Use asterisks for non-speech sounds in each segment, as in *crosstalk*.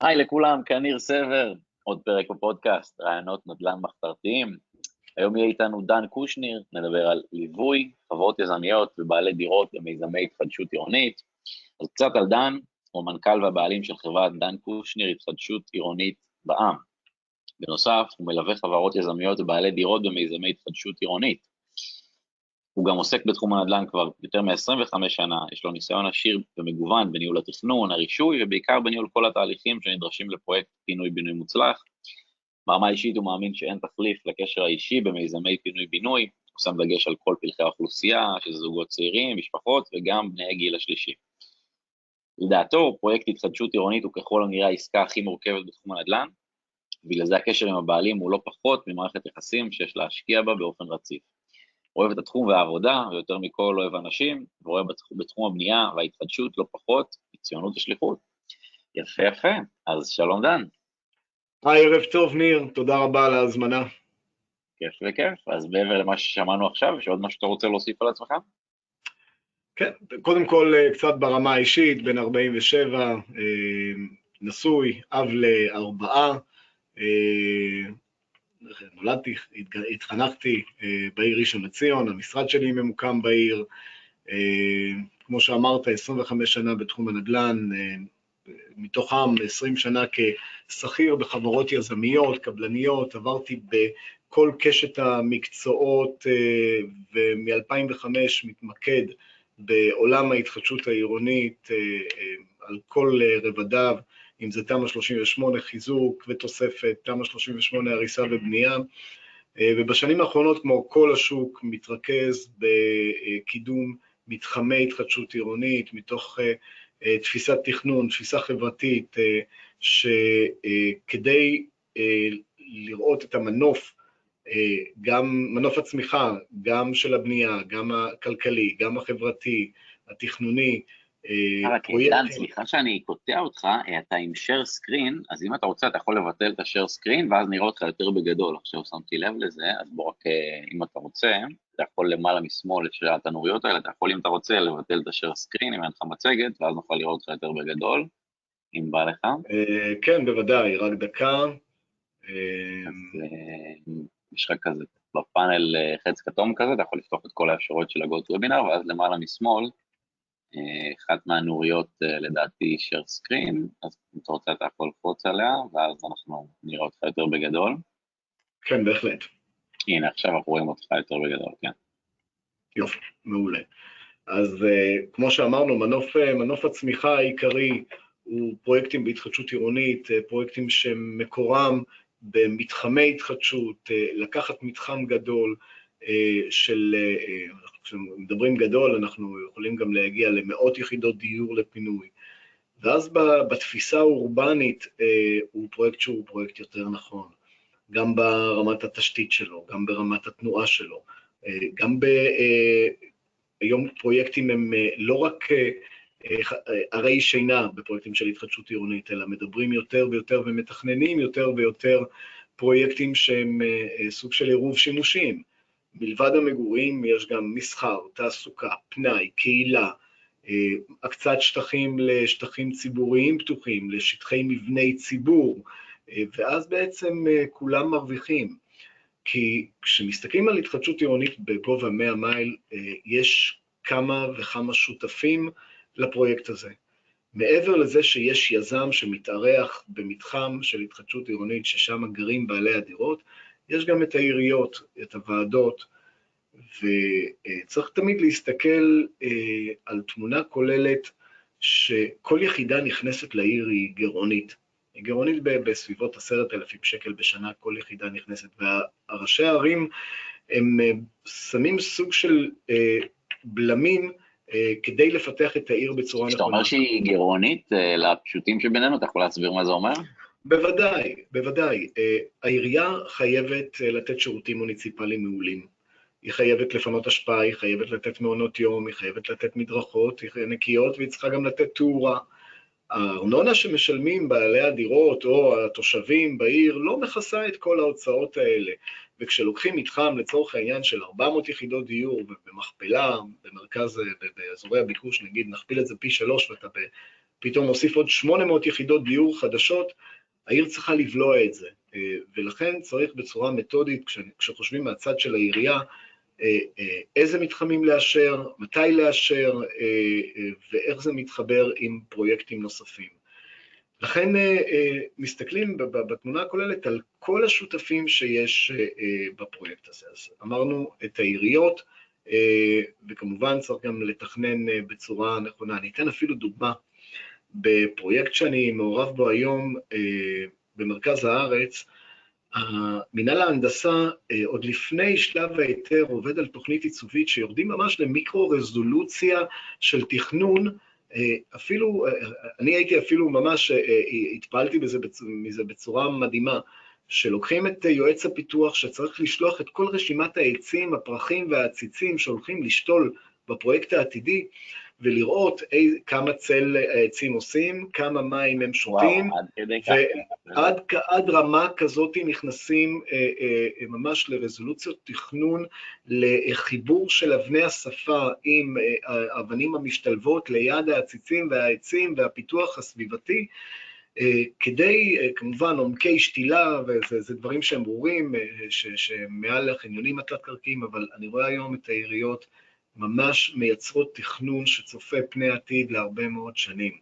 היי לכולם, כאן ניר סבר, עוד פרק בפודקאסט, רעיונות נדל"ן מחתרתיים. היום יהיה איתנו דן קושניר, נדבר על ליווי, חברות יזמיות ובעלי דירות במיזמי התחדשות עירונית. אז קצת על דן, הוא מנכ"ל והבעלים של חברת דן קושניר התחדשות עירונית בע"מ. בנוסף, הוא מלווה חברות יזמיות ובעלי דירות במיזמי התחדשות עירונית. הוא גם עוסק בתחום הנדל"ן כבר יותר מ-25 שנה, יש לו ניסיון עשיר ומגוון בניהול התכנון, הרישוי ובעיקר בניהול כל התהליכים שנדרשים לפרויקט פינוי-בינוי מוצלח. ברמה אישית הוא מאמין שאין תחליף לקשר האישי במיזמי פינוי-בינוי, הוא שם דגש על כל פלחי האוכלוסייה, שזה זוגות צעירים, משפחות וגם בני הגיל השלישי. לדעתו, פרויקט התחדשות עירונית הוא ככל הנראה העסקה הכי מורכבת בתחום הנדל"ן, ובגלל זה הקשר עם הבעלים הוא לא פחות ממערכת יחסים שיש להשקיע בה באופן רציף. אוהב את התחום והעבודה, ויותר מכל אוהב אנשים, ורואה בתחום, בתחום הבנייה וההתחדשות לא פחות, ציונות ושליחות. יפה יפה, אז שלום דן. היי, ערב טוב ניר, תודה רבה על ההזמנה. כיף וכיף, אז מעבר למה ששמענו עכשיו, יש עוד משהו שאתה רוצה להוסיף על עצמך? כן, קודם כל אה, קצת ברמה האישית, בן 47, אה, נשוי, אב לארבעה, אה, נולדתי, התחנכתי אה, בעיר ראשון לציון, המשרד שלי ממוקם בעיר, אה, כמו שאמרת, 25 שנה בתחום הנדל"ן, אה, מתוכם 20 שנה כשכיר בחברות יזמיות, קבלניות, עברתי בכל קשת המקצועות ומ-2005 מתמקד בעולם ההתחדשות העירונית על כל רבדיו, אם זה תמ"א 38 חיזוק ותוספת, תמ"א 38 הריסה ובנייה, אה, ובשנים האחרונות, כמו כל השוק, מתרכז בקידום מתחמי התחדשות עירונית, מתוך אה, אה, תפיסת תכנון, תפיסה חברתית, שכדי לראות את המנוף, גם מנוף הצמיחה, גם של הבנייה, גם הכלכלי, גם החברתי, התכנוני, אה, רק עידן, סליחה שאני קוטע אותך, אה, אתה עם share screen, אז אם אתה רוצה אתה יכול לבטל את ה-share screen ואז נראה אותך יותר בגדול, עכשיו שמתי לב לזה, אז בוא רק, אה, אם אתה רוצה, אתה יכול למעלה משמאל של התנוריות האלה, אתה יכול אם אתה רוצה לבטל את ה-share screen, אם אין לך מצגת, ואז נוכל לראות אותך יותר בגדול, אם בא לך. כן, בוודאי, רק דקה. יש לך כזה, בפאנל חץ כתום כזה, אתה יכול לפתוח את כל האפשרויות של ה-GoToWebinar, ואז למעלה משמאל, אחת מהנוריות אה, לדעתי share screen, אז אם אתה רוצה אתה יכול לקפוץ עליה, ואז אנחנו נראה אותך יותר בגדול. כן, בהחלט. הנה, עכשיו אנחנו רואים אותך יותר בגדול, כן. יופי, מעולה. אז uh, כמו שאמרנו, מנוף, מנוף הצמיחה העיקרי הוא פרויקטים בהתחדשות עירונית, פרויקטים שמקורם במתחמי התחדשות, לקחת מתחם גדול של, uh, כשמדברים גדול, אנחנו יכולים גם להגיע למאות יחידות דיור לפינוי. ואז בתפיסה האורבנית אה, הוא פרויקט שהוא פרויקט יותר נכון, גם ברמת התשתית שלו, גם ברמת התנועה שלו, אה, גם ב... אה, היום פרויקטים הם לא רק ערי שינה בפרויקטים של התחדשות עירונית, אלא מדברים יותר ויותר ומתכננים יותר ויותר פרויקטים שהם סוג של עירוב שימושים. מלבד המגורים יש גם מסחר, תעסוקה, פנאי, קהילה, אה, הקצת שטחים לשטחים ציבוריים פתוחים, לשטחי מבני ציבור, אה, ואז בעצם אה, כולם מרוויחים. כי כשמסתכלים על התחדשות עירונית בגובה 100 מייל, יש כמה וכמה שותפים לפרויקט הזה. מעבר לזה שיש יזם שמתארח במתחם של התחדשות עירונית, ששם גרים בעלי הדירות, יש גם את העיריות, את הוועדות, וצריך תמיד להסתכל אה, על תמונה כוללת שכל יחידה נכנסת לעיר היא גירעונית. היא גירעונית בסביבות עשרת אלפים שקל בשנה, כל יחידה נכנסת, והראשי הערים הם אה, שמים סוג של אה, בלמים כדי לפתח את העיר בצורה נכונה. כשאתה אומר שהיא גירעונית, לפשוטים שבינינו, אתה יכול להסביר מה זה אומר? בוודאי, בוודאי. אה, העירייה חייבת אה, לתת שירותים מוניציפליים מעולים. היא חייבת לפנות השפעה, היא חייבת לתת מעונות יום, היא חייבת לתת מדרכות נקיות, והיא צריכה גם לתת תאורה. הארנונה שמשלמים בעלי הדירות או התושבים בעיר לא מכסה את כל ההוצאות האלה. וכשלוקחים מתחם לצורך העניין של 400 יחידות דיור במכפלה, במרכז, באזורי הביקוש, נגיד נכפיל את זה פי שלוש ואתה פתאום מוסיף עוד 800 יחידות דיור חדשות, העיר צריכה לבלוע את זה, ולכן צריך בצורה מתודית, כשחושבים מהצד של העירייה, איזה מתחמים לאשר, מתי לאשר, ואיך זה מתחבר עם פרויקטים נוספים. לכן אה, אה, מסתכלים בתמונה הכוללת על כל השותפים שיש אה, בפרויקט הזה. אז אמרנו את העיריות, וכמובן צריך גם לתכנן בצורה נכונה. אני אתן אפילו דוגמה. בפרויקט שאני מעורב בו היום במרכז הארץ, מינהל ההנדסה, עוד לפני שלב ההיתר, עובד על תוכנית עיצובית שיורדים ממש למיקרו-רזולוציה של תכנון אפילו, אני הייתי אפילו ממש, אה, אה, התפעלתי בזה, מזה בצורה מדהימה, שלוקחים את יועץ הפיתוח שצריך לשלוח את כל רשימת העצים, הפרחים והעציצים שהולכים לשתול בפרויקט העתידי, ולראות אי, כמה צל העצים עושים, כמה מים הם שותים, ועד עד רמה כזאת נכנסים אה, אה, ממש לרזולוציות תכנון, לחיבור של אבני השפה עם אה, האבנים המשתלבות ליד העציצים והעצים והפיתוח הסביבתי, אה, כדי, אה, כמובן, עומקי שתילה, וזה דברים שהם ברורים, אה, שמעל החניונים התת-קרקעיים, אבל אני רואה היום את העיריות ממש מייצרות תכנון שצופה פני עתיד להרבה מאוד שנים.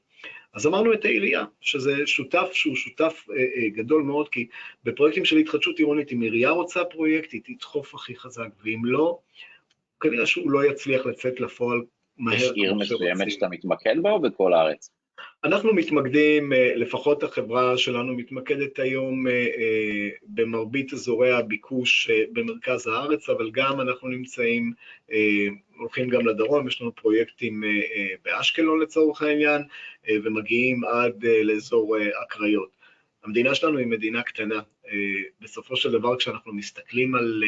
אז אמרנו את העירייה, שזה שותף שהוא שותף אה, אה, גדול מאוד, כי בפרויקטים של התחדשות עירונית, אם עירייה רוצה פרויקט, היא תדחוף הכי חזק, ואם לא, כנראה שהוא לא יצליח לצאת לפועל מהר יש עיר מסוימת שאתה מתמקד בה או בכל הארץ? אנחנו מתמקדים, אה, לפחות החברה שלנו מתמקדת היום אה, אה, במרבית אזורי הביקוש במרכז הארץ, אבל גם אנחנו נמצאים, הולכים גם לדרום, יש לנו פרויקטים באשקלון לצורך העניין, ומגיעים עד לאזור הקריות. המדינה שלנו היא מדינה קטנה. בסופו של דבר, כשאנחנו מסתכלים על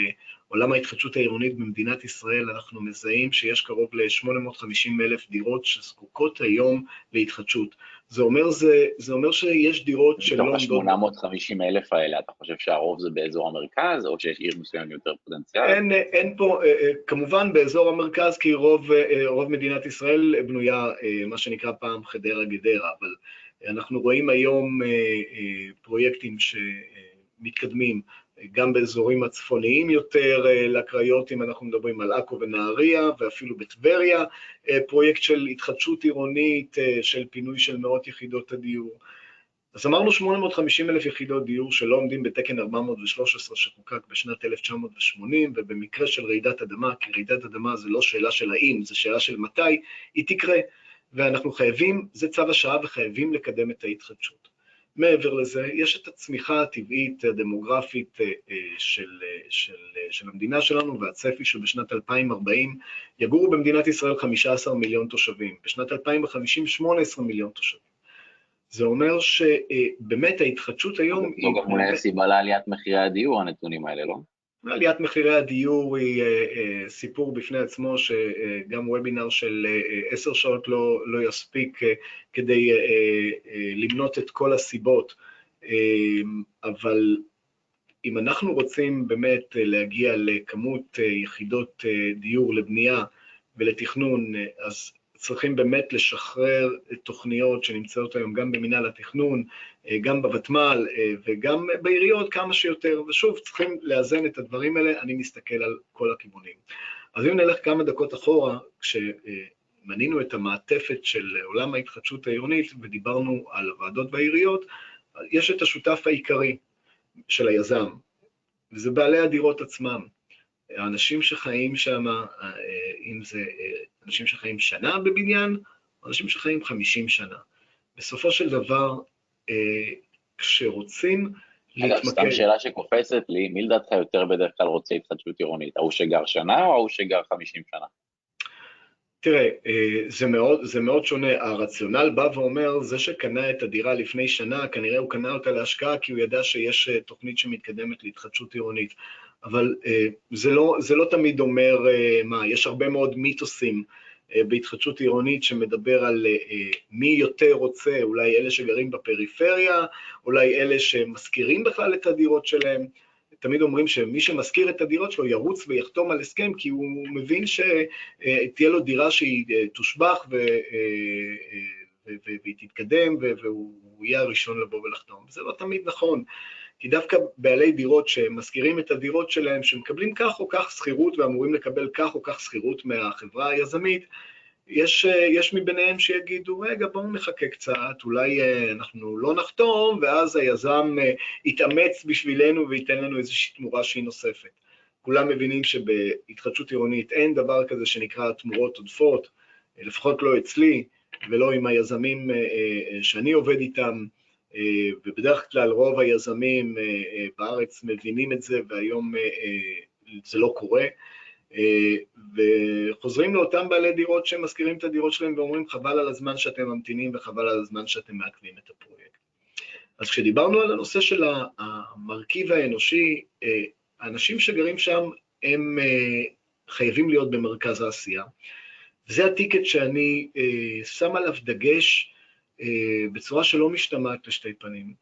עולם ההתחדשות העירונית במדינת ישראל, אנחנו מזהים שיש קרוב ל-850 אלף דירות שזקוקות היום להתחדשות. זה אומר, זה, זה אומר שיש דירות שלא עומדות... מתוך ה-850 אלף האלה, אתה חושב שהרוב זה באזור המרכז, או שיש עיר מסוים יותר פוטנציאל? אין, אין פה, אה, אה, כמובן באזור המרכז, כי רוב, אה, רוב מדינת ישראל בנויה, מה שנקרא פעם חדרה-גדרה, אבל אנחנו רואים היום פרויקטים שמתקדמים גם באזורים הצפוניים יותר אה, לקריות, אם אנחנו מדברים על עכו ונהריה, ואפילו בטבריה, אה, פרויקט של התחדשות עירונית, אה, של פינוי של מאות יחידות הדיור. אז אמרנו 850 אלף יחידות דיור שלא עומדים בתקן 413 שחוקק בשנת 1980, ובמקרה של רעידת אדמה, כי רעידת אדמה זה לא שאלה של האם, זה שאלה של מתי, היא תקרה. ואנחנו חייבים, זה צו השעה וחייבים לקדם את ההתחדשות. מעבר לזה, יש את הצמיחה הטבעית הדמוגרפית אה, אה, של, אה, של, של המדינה שלנו והצפי שבשנת 2040 יגורו במדינת ישראל 15 מיליון תושבים, בשנת 2050 18 מיליון תושבים. זה אומר שבאמת ההתחדשות היום היא... זו גם אולי הסיבה לעליית מחירי הדיור, הנתונים האלה, לא? עליית מחירי הדיור היא אה, אה, סיפור בפני עצמו, שגם וובינר של אה, עשר שעות לא, לא יספיק כדי למנות את כל הסיבות, אבל אם אנחנו רוצים באמת להגיע לכמות יחידות דיור לבנייה ולתכנון, אז צריכים באמת לשחרר תוכניות שנמצאות היום גם במינהל התכנון, אה, גם בוותמ"ל אה, וגם בעיריות כמה שיותר, ושוב, צריכים לאזן את הדברים האלה, אני מסתכל על כל הכיוונים. אז אם נלך כמה דקות אחורה, כשמנינו את המעטפת של עולם ההתחדשות העירונית ודיברנו על הוועדות והעיריות, יש את השותף העיקרי של היזם, וזה בעלי הדירות עצמם. האנשים שחיים שם, אה, אם זה אנשים שחיים שנה בבניין, או אנשים שחיים 50 שנה. בסופו של דבר, אה, כשרוצים להתמקד... אגב, סתם שאלה שקופצת לי, מי לדעתך יותר בדרך כלל רוצה התחדשות עירונית? ההוא שגר שנה או ההוא שגר 50 שנה? תראה, אה, זה מאוד, זה מאוד שונה. הרציונל בא ואומר, זה שקנה את הדירה לפני שנה, כנראה הוא קנה אותה להשקעה כי הוא ידע שיש אה, תוכנית שמתקדמת להתחדשות עירונית. אבל זה לא, זה לא תמיד אומר מה, יש הרבה מאוד מיתוסים אה, בהתחדשות עירונית שמדבר על אה, אה, מי יותר רוצה, אולי אלה שגרים בפריפריה, אולי אלה שמשכירים בכלל את הדירות שלהם. תמיד אומרים שמי שמשכיר את הדירות שלו ירוץ ויחתום על הסכם, כי הוא מבין שתהיה לו דירה שהיא תושבח ו... והיא תתקדם והוא יהיה הראשון לבוא ולחתום. זה לא תמיד נכון, כי דווקא בעלי דירות שמשכירים את הדירות שלהם, שמקבלים כך או כך שכירות ואמורים לקבל כך או כך שכירות מהחברה היזמית, יש, יש מביניהם שיגידו, רגע, בואו נחכה קצת, אולי אנחנו לא נחתום, ואז היזם יתאמץ בשבילנו וייתן לנו איזושהי תמורה שהיא נוספת. כולם מבינים שבהתחדשות עירונית אין דבר כזה שנקרא תמורות עודפות, לפחות לא אצלי ולא עם היזמים אה, אה, שאני עובד איתם, אה, ובדרך כלל רוב היזמים בארץ מבינים את זה והיום זה לא קורה, וחוזרים לאותם בעלי דירות שמזכירים את הדירות שלהם ואומרים חבל על הזמן שאתם ממתינים וחבל על הזמן שאתם מעכבים את הפרויקט. אז כשדיברנו על הנושא של המרכיב האנושי, האנשים שגרים שם הם חייבים להיות במרכז העשייה. זה הטיקט שאני אה, שם עליו דגש אה, בצורה שלא משתמעת לשתי פנים,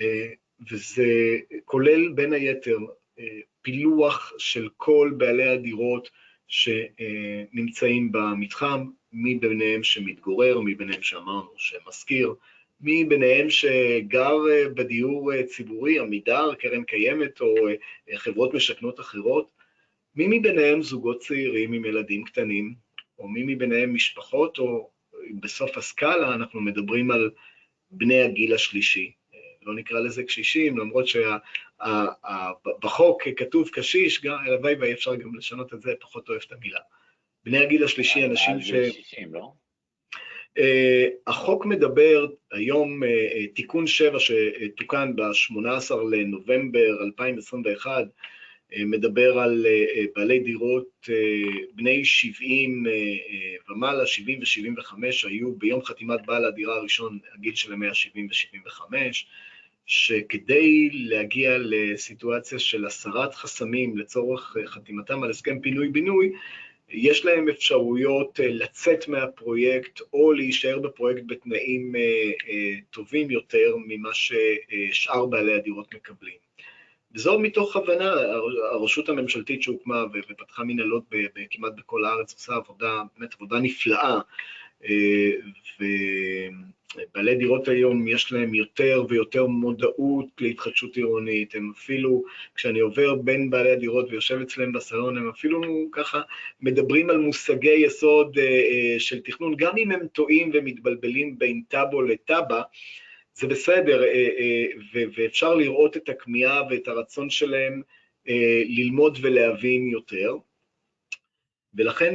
אה, וזה כולל בין היתר אה, פילוח של כל בעלי הדירות שנמצאים במתחם, מי ביניהם שמתגורר, מי ביניהם שאמרנו שמשכיר, מי ביניהם שגר אה, בדיור אה, ציבורי, עמידר, קרן קיימת או אה, חברות משכנות אחרות, מי מביניהם זוגות צעירים עם ילדים קטנים, או מי מביניהם משפחות, או בסוף הסקאלה אנחנו מדברים על בני הגיל השלישי. לא נקרא לזה קשישים, למרות שבחוק כתוב קשיש, הלוואי ואי אפשר גם לשנות את זה, פחות אוהב את המילה. בני הגיל השלישי, אנשים ש... לא? Uh, החוק מדבר היום, uh, תיקון 7 שתוקן ב-18 לנובמבר 2021, מדבר על אה, אה, בעלי דירות אה, בני 70 ומעלה, 70 ו-75, היו ביום חתימת בעל הדירה הראשון, הגיל שלהם היה 70 ו-75, שכדי להגיע לסיטואציה של הסרת חסמים לצורך חתימתם על הסכם פינוי-בינוי, יש להם אפשרויות לצאת מהפרויקט או להישאר בפרויקט בתנאים טובים יותר ממה ששאר בעלי הדירות מקבלים. וזו מתוך הבנה, הרשות הממשלתית שהוקמה ופתחה מנהלות כמעט בכל הארץ עושה עבודה, באמת עבודה נפלאה, אה, ובעלי דירות היום יש להם יותר ויותר מודעות להתחדשות עירונית, הם אפילו, כשאני עובר בין בעלי הדירות ויושב אצלם בסלון, הם אפילו ככה מדברים על מושגי יסוד אה, אה, של תכנון, גם אם הם טועים ומתבלבלים בין טאבו לטאבה, זה בסדר, אה, אה, ואפשר לראות את הכמיהה ואת הרצון שלהם אה, ללמוד ולהבין יותר. ולכן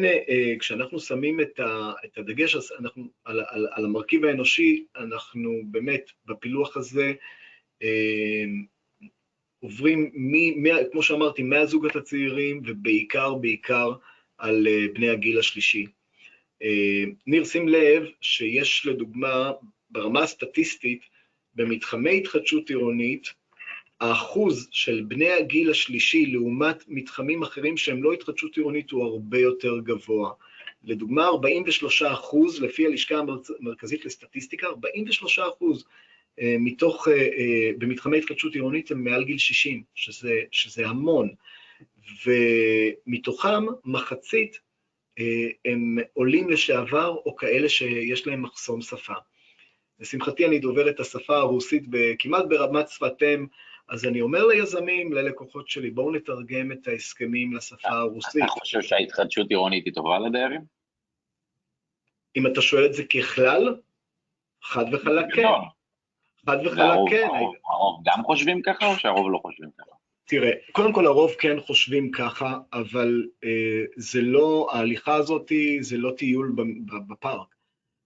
כשאנחנו שמים את הדגש אנחנו, על, על, על המרכיב האנושי, אנחנו באמת בפילוח הזה עוברים, מ, מ, כמו שאמרתי, מהזוגות הצעירים ובעיקר, בעיקר על בני הגיל השלישי. ניר, שים לב שיש לדוגמה ברמה הסטטיסטית, במתחמי התחדשות עירונית, האחוז של בני הגיל השלישי לעומת מתחמים אחרים שהם לא התחדשות עירונית הוא הרבה יותר גבוה. לדוגמה, 43 אחוז, לפי הלשכה המרכזית לסטטיסטיקה, 43 אחוז אה, מתוך, אה, אה, במתחמי התחדשות עירונית הם מעל גיל 60, שזה, שזה המון, ומתוכם מחצית הם עולים לשעבר או כאלה שיש להם מחסום שפה. לשמחתי אני דובר את השפה הרוסית כמעט ברמת שפת אם, אז אני אומר ליזמים, ללקוחות שלי, בואו נתרגם את ההסכמים לשפה הרוסית. אתה חושב שההתחדשות עירונית היא טובה לדיירים? אם אתה שואל את זה ככלל, חד וחלק כן. חד וחלק כן. הרוב גם חושבים ככה או שהרוב לא חושבים ככה? תראה, קודם כל הרוב כן חושבים ככה, אבל אה, זה לא, ההליכה הזאת זה לא טיול בפארק.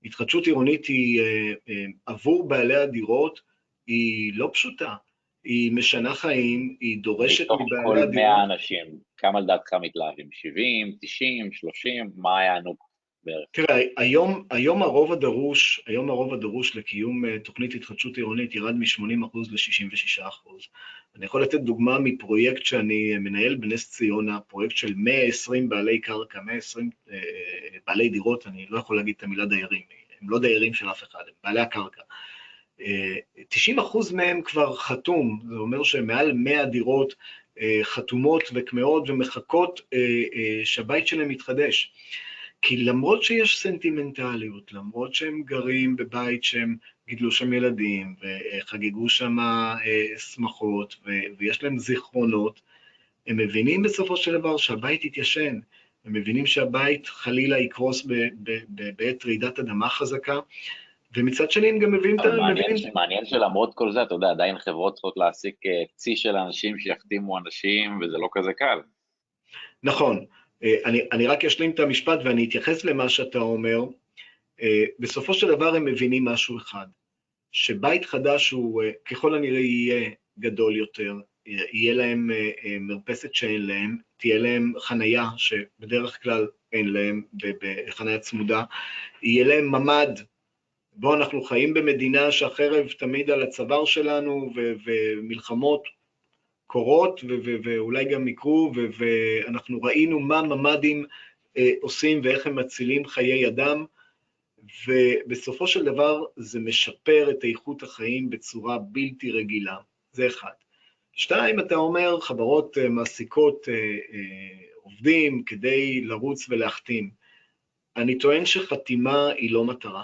התחדשות עירונית היא אה, אה, עבור בעלי הדירות, היא לא פשוטה. היא משנה חיים, היא דורשת מבעלי הדירות... מתוך כל 100 אנשים, כמה לדעתך מתלהבים? 70, 90, 30? מה יענו בערך? תראה, היום, היום הרוב הדרוש, היום הרוב הדרוש לקיום אה, תוכנית התחדשות עירונית ירד מ-80% ל-66%. אני יכול לתת דוגמה מפרויקט שאני מנהל בנס ציונה, פרויקט של 120 בעלי קרקע, 120 אה, בעלי דירות, אני לא יכול להגיד את המילה דיירים, הם לא דיירים של אף אחד, הם בעלי הקרקע. 90 אה, אחוז מהם כבר חתום, זה אומר שמעל 100 דירות אה, חתומות וכמהות ומחכות שהבית שלהם יתחדש. כי למרות שיש סנטימנטליות, למרות שהם גרים בבית שהם גידלו שם ילדים וחגגו שם אה, שמחות ויש להם זיכרונות, הם מבינים בסופו של דבר שהבית יתיישן, הם מבינים שהבית חלילה יקרוס בעת רעידת אדמה חזקה, ומצד שני הם גם מבינים את ה... מעניין, ש... מעניין שלמרות כל זה, אתה יודע, עדיין חברות צריכות להעסיק אה, צי של אנשים שיחתימו אנשים, וזה לא כזה קל. נכון. אה, אני, אני רק אשלים את המשפט ואני אתייחס למה שאתה אומר. בסופו של דבר הם מבינים משהו אחד, שבית חדש הוא ככל הנראה יהיה גדול יותר, יהיה להם מרפסת שאין להם, תהיה להם חנייה שבדרך כלל אין להם בחנייה צמודה, יהיה להם ממ"ד. בו אנחנו חיים במדינה שהחרב תמיד על הצוואר שלנו, ו- ומלחמות קורות, ו- ו- ואולי גם יקרו, ואנחנו ראינו מה ממ"דים אה, עושים ואיך הם מצילים חיי אדם, ובסופו של דבר זה משפר את איכות החיים בצורה בלתי רגילה, זה אחד. שתיים, אתה אומר, חברות אה, מעסיקות אה, אה, עובדים כדי לרוץ ולהחתים. אני טוען שחתימה היא לא מטרה.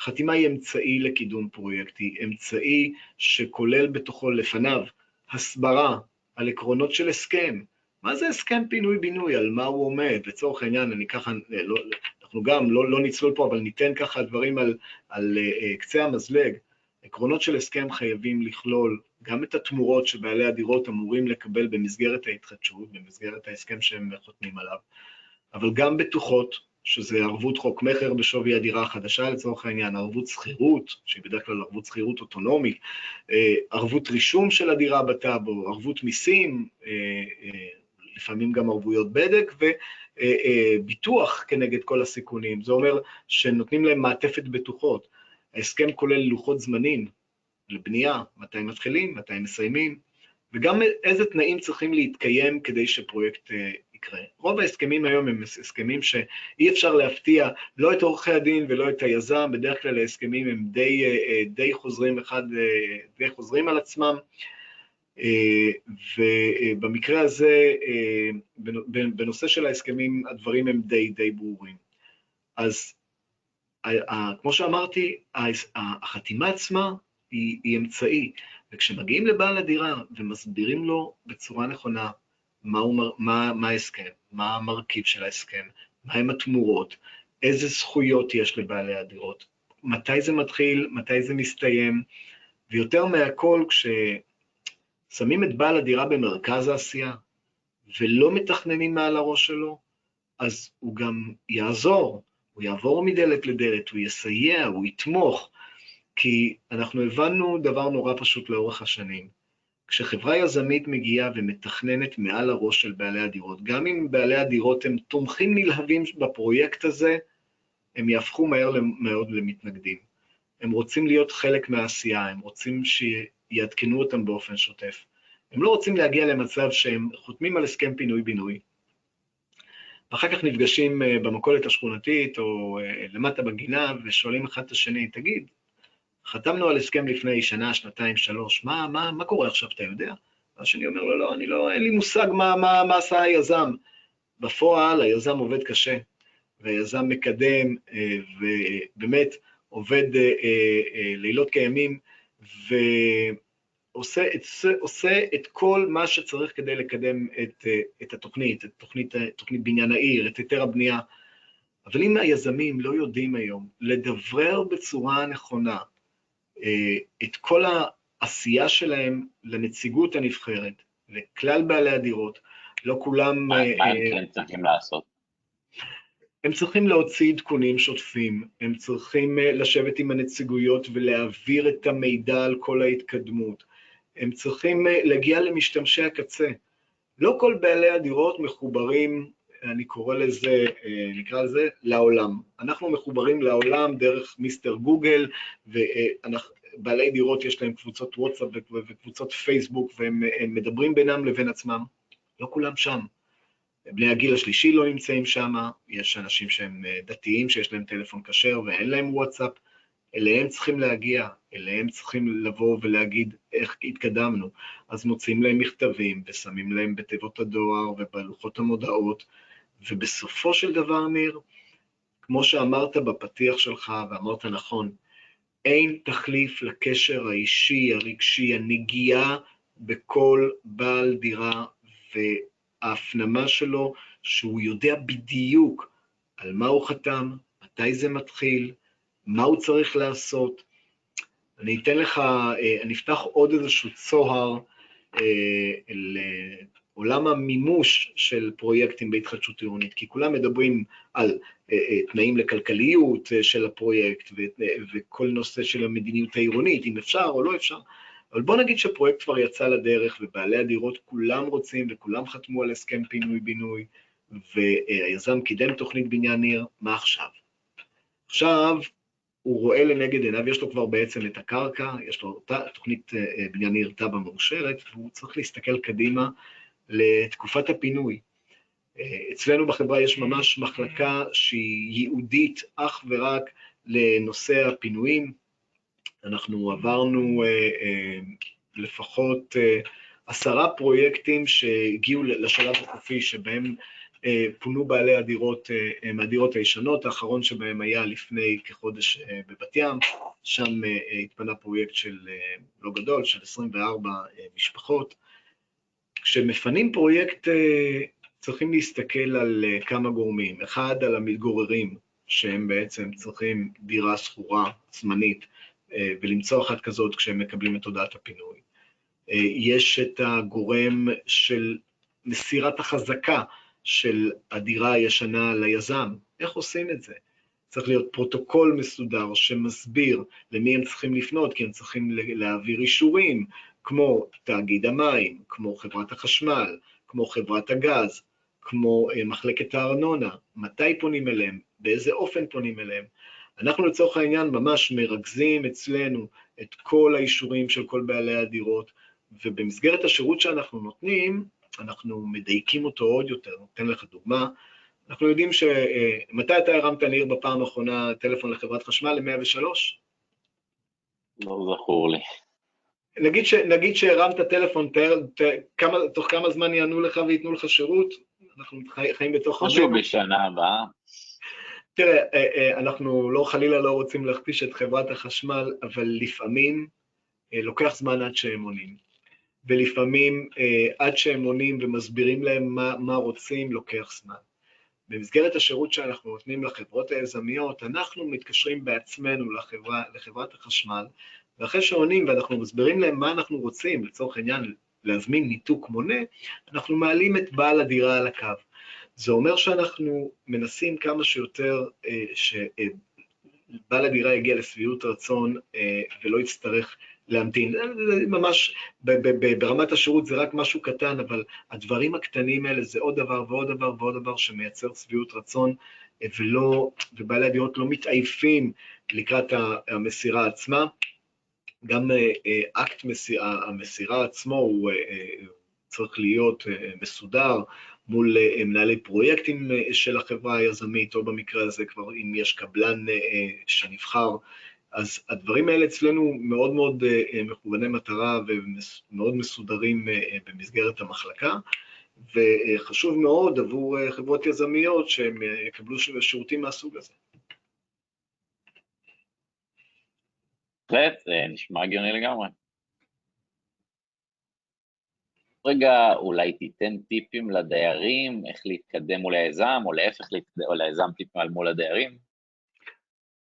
חתימה היא אמצעי לקידום פרויקט, היא אמצעי שכולל בתוכו לפניו הסברה על עקרונות של הסכם. מה זה הסכם פינוי-בינוי? על מה הוא עומד? לצורך העניין, אני ככה, לא, אנחנו גם לא, לא נצלול פה, אבל ניתן ככה דברים על, על uh, קצה המזלג. עקרונות של הסכם חייבים לכלול גם את התמורות שבעלי הדירות אמורים לקבל במסגרת ההתחדשות, במסגרת ההסכם שהם חותמים עליו, אבל גם בטוחות שזה ערבות חוק מכר בשווי הדירה החדשה לצורך העניין, ערבות שכירות, שהיא בדרך כלל ערבות שכירות אוטונומית, אה, ערבות רישום של הדירה בטאבו, ערבות מיסים, לפעמים גם ערבויות בדק, וביטוח כנגד כל הסיכונים. זה אומר שנותנים להם מעטפת בטוחות. ההסכם כולל לוחות זמנים לבנייה, מתי מתחילים, מתי מסיימים, וגם איזה תנאים צריכים להתקיים כדי שפרויקט יקרה. רוב ההסכמים היום הם הסכמים שאי אפשר להפתיע לא את עורכי הדין ולא את היזם, בדרך כלל ההסכמים הם די, אה, די חוזרים אחד, אה, די חוזרים על עצמם, אה, ובמקרה הזה, בנושא של ההסכמים, הדברים הם די די ברורים. אז כמו שאמרתי, החתימה עצמה היא, היא אמצעי, וכשמגיעים לבעל הדירה ומסבירים לו בצורה נכונה מה, הוא, מה, מה ההסכם, מה המרכיב של ההסכם, מהם התמורות, איזה זכויות יש לבעלי הדירות, מתי זה מתחיל, מתי זה מסתיים, ויותר מהכל, כששמים את בעל הדירה במרכז העשייה ולא מתכננים מעל הראש שלו, אז הוא גם יעזור, הוא יעבור מדלת לדלת, הוא יסייע, הוא יתמוך, כי אנחנו הבנו דבר נורא פשוט לאורך השנים. כשחברה יזמית מגיעה ומתכננת מעל הראש של בעלי הדירות, גם אם בעלי הדירות הם תומכים נלהבים בפרויקט הזה, הם יהפכו מהר מאוד למתנגדים. הם רוצים להיות חלק מהעשייה, הם רוצים שיעדכנו אותם באופן שוטף. הם לא רוצים להגיע למצב שהם חותמים על הסכם פינוי-בינוי, ואחר כך נפגשים אה, במכולת השכונתית או אה, למטה בגינה ושואלים אחד את השני, תגיד, חתמנו על הסכם לפני שנה, שנתיים, שלוש, מה, מה, מה קורה עכשיו, אתה יודע? והשני אומר לו, לא, אני לא, אין לי מושג מה, מה, מה עשה היזם. בפועל היזם עובד קשה, והיזם מקדם, אה, ובאמת עובד לילות כימים, ועושה את, עושה את כל מה שצריך כדי לקדם את, את התוכנית, את תוכנית, תוכנית בניין העיר, את היתר הבנייה. אבל אם היזמים לא יודעים היום לדברר בצורה נכונה אה, את כל העשייה שלהם לנציגות הנבחרת, לכלל בעלי הדירות, לא כולם... מה הם אה, כן צריכים לעשות? הם צריכים להוציא עדכונים שוטפים, הם צריכים אה, לשבת עם הנציגויות ולהעביר את המידע על כל ההתקדמות, הם צריכים להגיע למשתמשי הקצה. לא כל בעלי הדירות מחוברים, אני קורא לזה, נקרא לזה, לעולם. אנחנו מחוברים לעולם דרך מיסטר גוגל, ובעלי דירות יש להם קבוצות וואטסאפ וקבוצות פייסבוק, והם מדברים בינם לבין עצמם, לא כולם שם. בני הגיל השלישי לא נמצאים שם, יש אנשים שהם אה, דתיים שיש להם טלפון כשר ואין להם וואטסאפ, אליהם צריכים להגיע, אליהם צריכים לבוא ולהגיד איך התקדמנו. אז מוצאים להם מכתבים ושמים להם בתיבות הדואר ובלוחות המודעות, ובסופו של דבר, ניר, כמו שאמרת בפתיח שלך, ואמרת נכון, אין תחליף לקשר האישי, הרגשי, הנגיעה בכל בעל דירה, וההפנמה שלו שהוא יודע בדיוק על מה הוא חתם, מתי זה מתחיל, מה הוא צריך לעשות. אני אתן לך, אה, אני אפתח עוד איזשהו צוהר אה, לעולם המימוש של פרויקטים בהתחדשות עירונית, כי כולם מדברים על אה, תנאים לכלכליות של הפרויקט וכל נושא של המדיניות העירונית, אם אפשר או לא אפשר, אבל בוא נגיד שפרויקט כבר יצא לדרך ובעלי הדירות כולם רוצים וכולם חתמו על הסכם פינוי-בינוי, והיזם קידם תוכנית בניין עיר, מה עכשיו? עכשיו הוא רואה לנגד עיניו, יש לו כבר בעצם את הקרקע, יש לו תוכנית אה, בניין עיר תב"ע מאושרת, והוא צריך להסתכל קדימה לתקופת הפינוי. אה, אצלנו בחברה יש ממש מחלקה שהיא ייעודית אך ורק לנושא הפינויים. אנחנו עברנו אה, לפחות עשרה פרויקטים שהגיעו לשלב החופי שבהם אה, פונו בעלי הדירות אה, מהדירות הישנות, האחרון שבהם היה לפני כחודש אה, בבת ים, שם התפנה פרויקט של, לא גדול, של 24 משפחות. כשמפנים פרויקט צריכים להסתכל על כמה גורמים, אחד על המתגוררים, שהם בעצם צריכים דירה שכורה זמנית, ולמצוא אחת כזאת כשהם מקבלים את הודעת הפינוי. יש את הגורם של מסירת החזקה, של הדירה הישנה ליזם. איך עושים את זה? צריך להיות פרוטוקול מסודר שמסביר למי הם צריכים לפנות, כי הם צריכים להעביר אישורים, כמו תאגיד המים, כמו חברת החשמל, כמו חברת הגז, כמו אה, מחלקת הארנונה, מתי פונים אליהם, באיזה אופן פונים אליהם. אנחנו לצורך העניין ממש מרכזים אצלנו את כל האישורים של כל בעלי הדירות, ובמסגרת השירות שאנחנו נותנים, אנחנו מדייקים אותו עוד יותר. אתן לך דוגמה, אנחנו יודעים ש... אה, מתי אתה הרמת לעיר בפעם האחרונה טלפון לחברת חשמל ל-103? לא זכור לי. נגיד, ש, נגיד שהרמת טלפון, תאר, ת, כמה, תוך כמה זמן יענו לך וייתנו לך שירות? אנחנו חי, חיים בתוך... משהו בשנה הבאה. תראה, אה, אה, אנחנו לא, חלילה לא רוצים להכפיש את חברת החשמל, אבל לפעמים לוקח זמן עד שהם עונים. ולפעמים אה, עד שהם עונים ומסבירים להם מה, מה רוצים, לוקח זמן. במסגרת השירות שאנחנו נותנים לחברות היזמיות, אנחנו מתקשרים בעצמנו לחברה, לחברת החשמל, ואחרי שעונים ואנחנו מסבירים להם מה אנחנו רוצים, לצורך העניין להזמין ניתוק מונה, אנחנו מעלים את בעל הדירה על הקו. זה אומר שאנחנו מנסים כמה שיותר אה, שבעל הדירה יגיע לשביעות רצון אה, ולא יצטרך להמתין. ממש ברמת השירות זה רק משהו קטן, אבל הדברים הקטנים האלה זה עוד דבר ועוד דבר ועוד דבר שמייצר שביעות רצון, ולא, ובעלי הדירות לא מתעייפים לקראת המסירה עצמה. גם אה, אה, אקט מסירה, המסירה עצמו הוא אה, צריך להיות מסודר מול מנהלי פרויקטים של החברה היזמית, או במקרה הזה כבר אם יש קבלן שנבחר אז הדברים האלה אצלנו מאוד מאוד אה, מכווני מטרה ומאוד מסודרים אה, במסגרת המחלקה, וחשוב מאוד עבור אה, חברות יזמיות שהם יקבלו שירותים מהסוג הזה. בהחלט, זה נשמע הגיוני לגמרי. רגע, אולי תיתן טיפים לדיירים, איך להתקדם מול היזם, או להפך, או ליזם טיפים על מול הדיירים?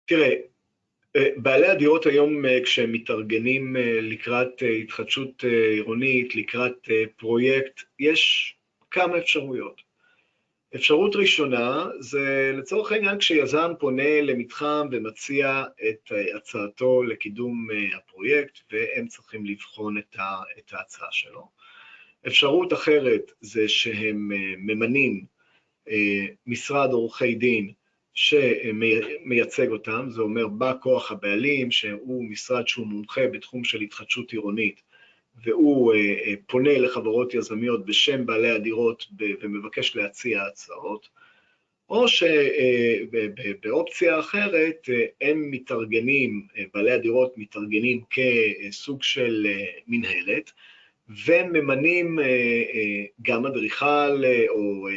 תראה, בעלי הדירות היום אה, כשהם מתארגנים אה, לקראת אה, התחדשות עירונית, לקראת פרויקט, יש כמה אפשרויות. אפשרות ראשונה זה לצורך העניין כשיזם פונה למתחם ומציע את הצעתו לקידום הפרויקט והם צריכים לבחון את ההצעה שלו. אפשרות אחרת זה שהם ממנים משרד עורכי דין שמייצג אותם, זה אומר בא כוח הבעלים, שהוא משרד שהוא מומחה בתחום של התחדשות עירונית, והוא אה, אה, פונה לחברות יזמיות בשם בעלי הדירות ומבקש להציע הצעות, או שבאופציה אחרת הם מתארגנים, בעלי הדירות מתארגנים כסוג של מנהלת, וממנים גם אדריכל או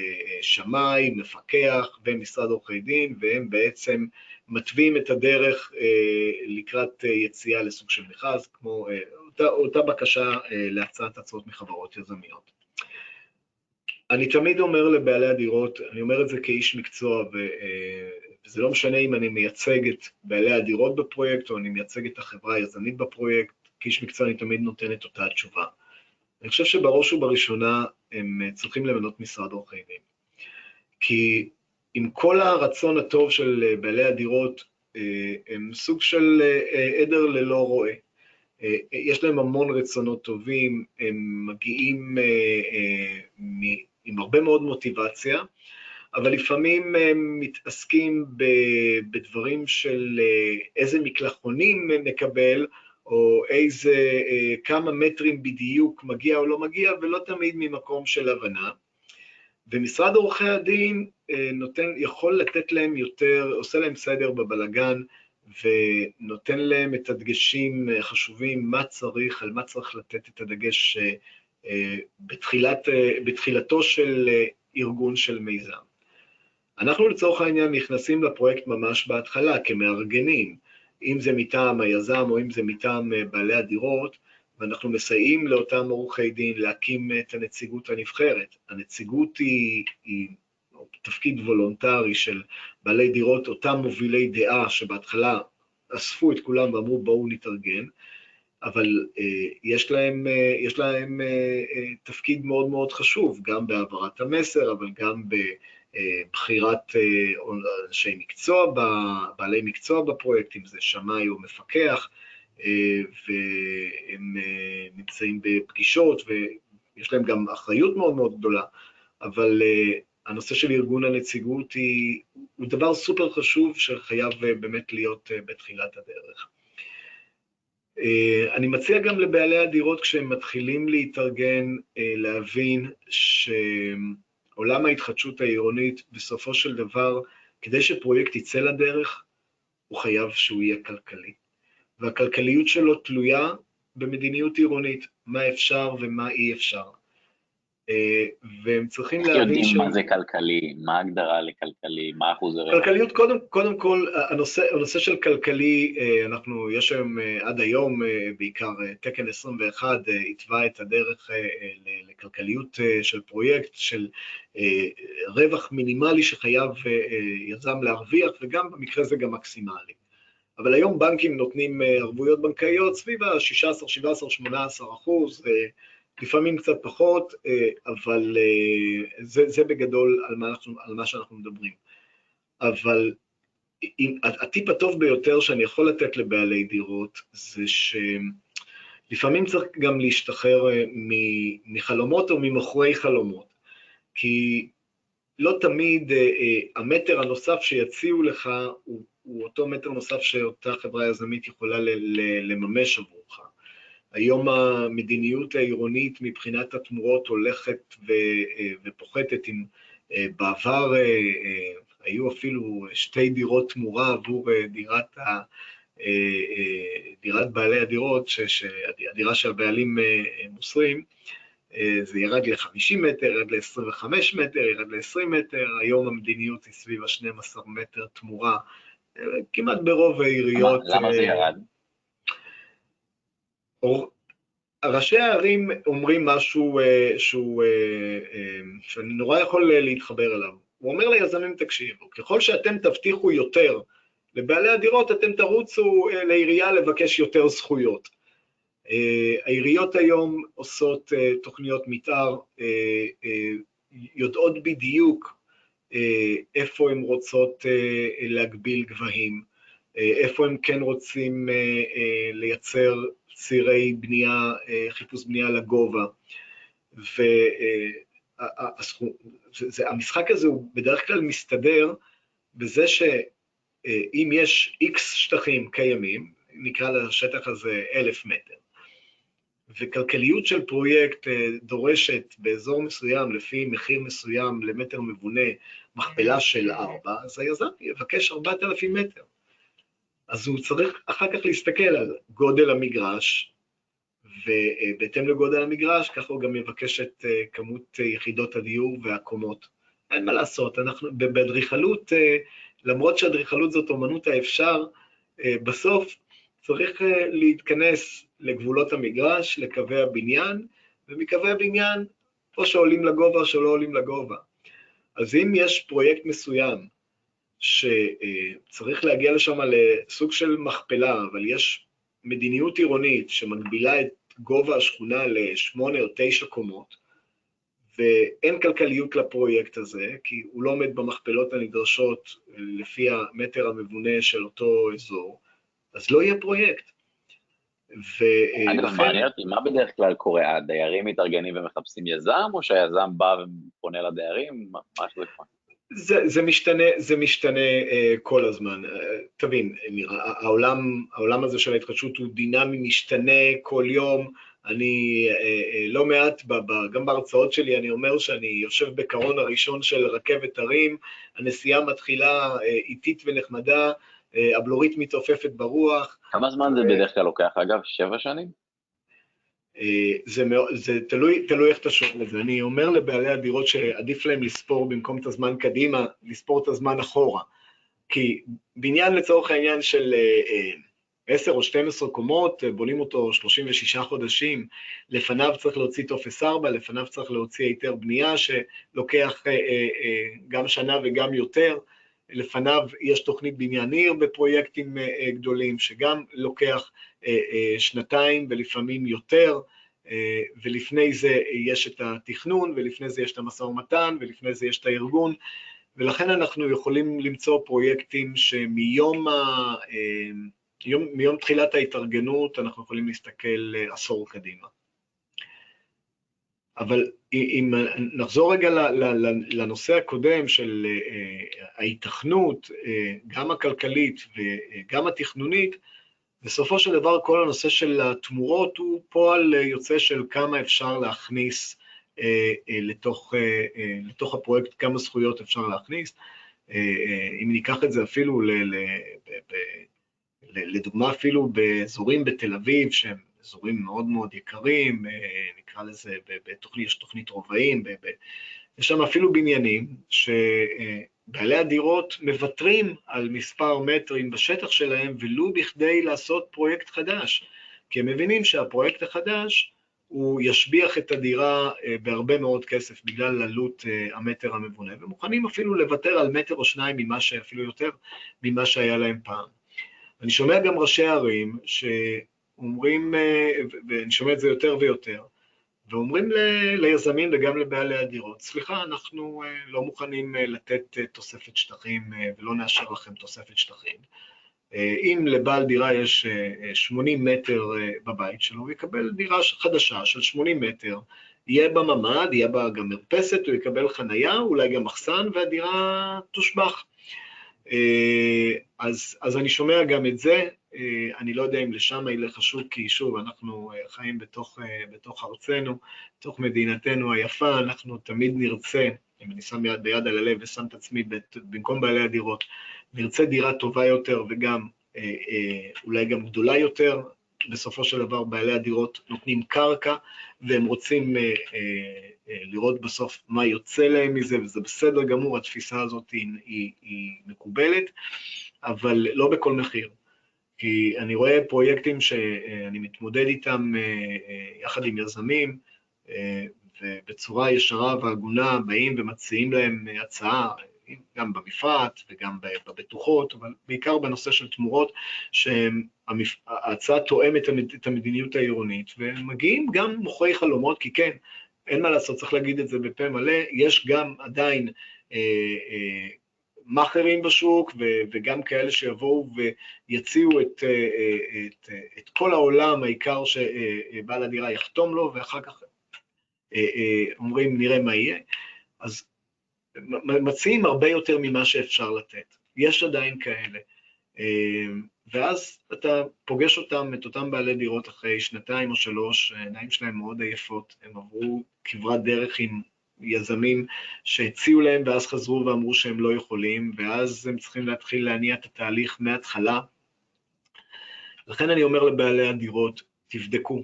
שמאי, מפקח ומשרד עורכי דין, והם בעצם מתווים את הדרך לקראת יציאה לסוג של מכרז, כמו אותה, אותה בקשה להצעת הצעות מחברות יזמיות. אני תמיד אומר לבעלי הדירות, אני אומר את זה כאיש מקצוע, וזה לא משנה אם אני מייצג את בעלי הדירות בפרויקט או אני מייצג את החברה היזמית בפרויקט, כאיש מקצוע אני תמיד נותן את אותה התשובה. אני חושב שבראש ובראשונה הם צריכים למנות משרד עורכי דין. כי עם כל הרצון הטוב של בעלי הדירות, הם סוג של עדר ללא רועה. יש להם המון רצונות טובים, הם מגיעים עם הרבה מאוד מוטיבציה, אבל לפעמים הם מתעסקים בדברים של איזה מקלחונים נקבל, או איזה, כמה מטרים בדיוק מגיע או לא מגיע, ולא תמיד ממקום של הבנה. ומשרד עורכי הדין נותן, יכול לתת להם יותר, עושה להם סדר בבלגן, ונותן להם את הדגשים החשובים, מה צריך, על מה צריך לתת את הדגש בתחילת, בתחילתו של ארגון של מיזם. אנחנו לצורך העניין נכנסים לפרויקט ממש בהתחלה כמארגנים, אם זה מטעם היזם או אם זה מטעם בעלי הדירות, ואנחנו מסייעים לאותם עורכי דין להקים את הנציגות הנבחרת. הנציגות היא, היא תפקיד וולונטרי של בעלי דירות, אותם מובילי דעה שבהתחלה אספו את כולם ואמרו בואו נתארגן, אבל אה, יש להם, אה, יש להם אה, אה, תפקיד מאוד מאוד חשוב, גם בהעברת המסר, אבל גם בבחירת אה, אנשי מקצוע, בעלי מקצוע בפרויקט, אם זה שמאי או מפקח, אה, והם אה, נמצאים בפגישות ויש להם גם אחריות מאוד מאוד גדולה, אבל אה, הנושא של ארגון הנציגות היא, הוא דבר סופר חשוב שחייב באמת להיות בתחילת הדרך. אני מציע גם לבעלי הדירות כשהם מתחילים להתארגן, להבין שעולם ההתחדשות העירונית בסופו של דבר, כדי שפרויקט יצא לדרך, הוא חייב שהוא יהיה כלכלי. והכלכליות שלו תלויה במדיניות עירונית, מה אפשר ומה אי אפשר. אה, והם צריכים להבין ש... יודעים מה זה כלכלי, מה ההגדרה לכלכלי, מה אחוז הרווח? כלכליות, קודם, קודם כל, הנושא, הנושא של כלכלי, אה, אנחנו, יש היום אה, עד היום, בעיקר תקן 21, התווה את הדרך לכלכליות של פרויקט, של רווח מינימלי שחייב יזם להרוויח, וגם במקרה זה גם מקסימלי. אבל היום בנקים נותנים ערבויות בנקאיות סביב ה-16, 17, 18 אחוז, לפעמים קצת פחות, אה, אבל זה, זה בגדול על מה, אנחנו, על מה שאנחנו מדברים. אבל הטיפ הטוב ביותר שאני יכול לתת לבעלי דירות זה שלפעמים צריך גם להשתחרר מחלומות או ממוכרי חלומות, כי לא תמיד המטר הנוסף שיציעו לך הוא הוא אותו מטר נוסף שאותה חברה יזמית יכולה לממש עבורך. היום המדיניות העירונית מבחינת התמורות הולכת ופוחתת, אם אה, בעבר אה, אה, היו אפילו שתי דירות תמורה עבור דירת, ה, דירת בעלי הדירות, הדירה שהבעלים מוסרים, זה ירד ל-50 מטר, ירד ל-25 מטר, ירד ל-20 מטר, היום המדיניות היא סביב ה-12 מטר תמורה כמעט ברוב העיריות. למה זה אה, ירד? ראשי הערים אומרים משהו אה, שהוא, אה, שאני נורא יכול להתחבר אליו. הוא אומר ליזמים, תקשיבו, ככל שאתם תבטיחו יותר לבעלי הדירות, אתם תרוצו לעירייה לבקש יותר זכויות. העיריות היום עושות תוכניות מתאר, יודעות בדיוק אה, איפה הן רוצות אה, להגביל גבהים, אה, איפה הם כן רוצים לייצר צירי בנייה, חיפוש בנייה לגובה. והמשחק הזה הוא בדרך כלל מסתדר בזה שאם יש איקס שטחים קיימים, נקרא לשטח הזה אלף מטר, וכלכליות של פרויקט אה, דורשת באזור מסוים, לפי מחיר מסוים למטר מבונה, מכפלה של ארבע, אז היזם יבקש ארבעת אלפים מטר. אז הוא צריך אחר כך להסתכל על גודל המגרש ובהתאם לגודל המגרש, ככה הוא גם יבקש את כמות יחידות הדיור והקומות. אין מה לעשות, אנחנו באדריכלות, למרות שאדריכלות זאת אומנות האפשר, בסוף צריך להתכנס לגבולות המגרש, לקווי הבניין, ומקווי הבניין או שעולים לגובה או שלא עולים לגובה. אז אם יש פרויקט מסוים שצריך להגיע לשם לסוג של מכפלה, אבל יש מדיניות עירונית שמגבילה את גובה השכונה לשמונה או תשע קומות, ואין כלכליות לפרויקט הזה, כי הוא לא עומד במכפלות הנדרשות לפי המטר המבונה של אותו אזור, אז לא יהיה פרויקט. אגב, מעניין אותי, מה בדרך כלל קורה? הדיירים מתארגנים ומחפשים יזם, או שהיזם בא ופונה לדיירים? מה שזה כבר? זה, זה משתנה, זה משתנה uh, כל הזמן. Uh, תבין, העולם, העולם הזה של ההתחדשות הוא דינמי, משתנה כל יום. אני uh, uh, לא מעט, ב, ב, גם בהרצאות שלי, אני אומר שאני יושב בקרון הראשון של רכבת הרים, הנסיעה מתחילה uh, איטית ונחמדה, uh, הבלורית מתעופפת ברוח. כמה זמן זה בדרך כלל לוקח, אגב? שבע שנים? אה, זה, זה תלוי, תלוי איך אתה שואל את זה. אני אומר לבעלי הדירות שעדיף להם לספור במקום את הזמן קדימה, לספור את הזמן אחורה. כי בניין לצורך העניין של 10 אה, או 12 קומות, אה, בונים אותו 36 חודשים, לפניו צריך להוציא טופס 4, לפניו צריך להוציא היתר בנייה שלוקח גם שנה וגם יותר, לפניו יש תוכנית בניין עיר בפרויקטים גדולים, שגם לוקח שנתיים ולפעמים יותר, ולפני זה יש את התכנון, ולפני זה יש את המשא ומתן, ולפני זה יש את הארגון, ולכן אנחנו יכולים למצוא פרויקטים שמיום ה... מיום, מיום תחילת ההתארגנות אנחנו יכולים להסתכל עשור קדימה. אבל אם נחזור רגע לנושא הקודם של ההיתכנות, גם הכלכלית וגם התכנונית, בסופו של דבר כל הנושא של התמורות הוא פועל יוצא של כמה אפשר להכניס אה, אה, לתוך, אה, לתוך הפרויקט, כמה זכויות אפשר להכניס. אם ניקח את זה אפילו, לדוגמה אפילו באזורים בתל אביב, שהם אזורים מאוד מאוד יקרים, נקרא לזה, בתוכנית, יש תוכנית רובעים, יש שם אפילו בניינים ש... בעלי הדירות מוותרים על מספר מטרים בשטח שלהם ולו בכדי לעשות פרויקט חדש, כי הם מבינים שהפרויקט החדש הוא ישביח את הדירה אה, בהרבה מאוד כסף בגלל עלות אה, המטר המבונה, ומוכנים אפילו לוותר על מטר או שניים ממה שאפילו יותר ממה שהיה להם פעם. אני שומע גם ראשי ערים שאומרים, אה, ואני שומע את זה יותר ויותר, ואומרים ליזמים וגם לבעלי הדירות, סליחה, אנחנו uh, לא מוכנים uh, לתת תוספת שטחים ולא נאשר לכם תוספת שטחים. אם לבעל דירה יש uh, 80 מטר בבית שלו, הוא יקבל דירה חדשה של 80 מטר, יהיה בה ממ"ד, יהיה בה גם מרפסת, הוא יקבל חנייה, אולי גם מחסן, והדירה תושבח. אז, אז אני שומע גם את זה, אה, אני לא יודע אם לשם ילך השוק, כי שוב, אנחנו אה, חיים בתוך, אה, בתוך ארצנו, בתוך מדינתנו היפה, אנחנו תמיד נרצה, אם אני שם יד ביד על הלב ושם את עצמי במקום בעלי הדירות, נרצה דירה טובה יותר וגם אולי גם גדולה יותר, בסופו של דבר בעלי הדירות נותנים קרקע והם רוצים לראות בסוף מה יוצא להם מזה, וזה בסדר גמור, התפיסה הזאת היא, היא, היא מקובלת, אבל לא בכל מחיר. כי אני רואה פרויקטים שאני מתמודד איתם אה, אה, יחד עם יזמים, אה, ובצורה ישרה והגונה באים ומציעים להם הצעה, גם במפרט וגם בבטוחות, אבל בעיקר בנושא של תמורות, שההצעה תואמת את המדיניות העירונית, ומגיעים גם מוכרי חלומות, כי כן, אין מה לעשות, צריך להגיד את זה בפה מלא, יש גם עדיין מאכערים בשוק וגם כאלה שיבואו ויציעו את, אה, את, את כל העולם, העיקר שבעל הדירה יחתום לו ואחר כך אה, אה, אומרים נראה מה יהיה. אז מציעים הרבה יותר ממה שאפשר לתת, יש עדיין כאלה. ואז אתה פוגש אותם, את אותם בעלי דירות אחרי שנתיים או שלוש, העיניים שלהם מאוד עייפות, הם עברו כברת דרך עם יזמים שהציעו להם ואז חזרו ואמרו שהם לא יכולים, ואז הם צריכים להתחיל להניע את התהליך מההתחלה. לכן אני אומר לבעלי הדירות, תבדקו,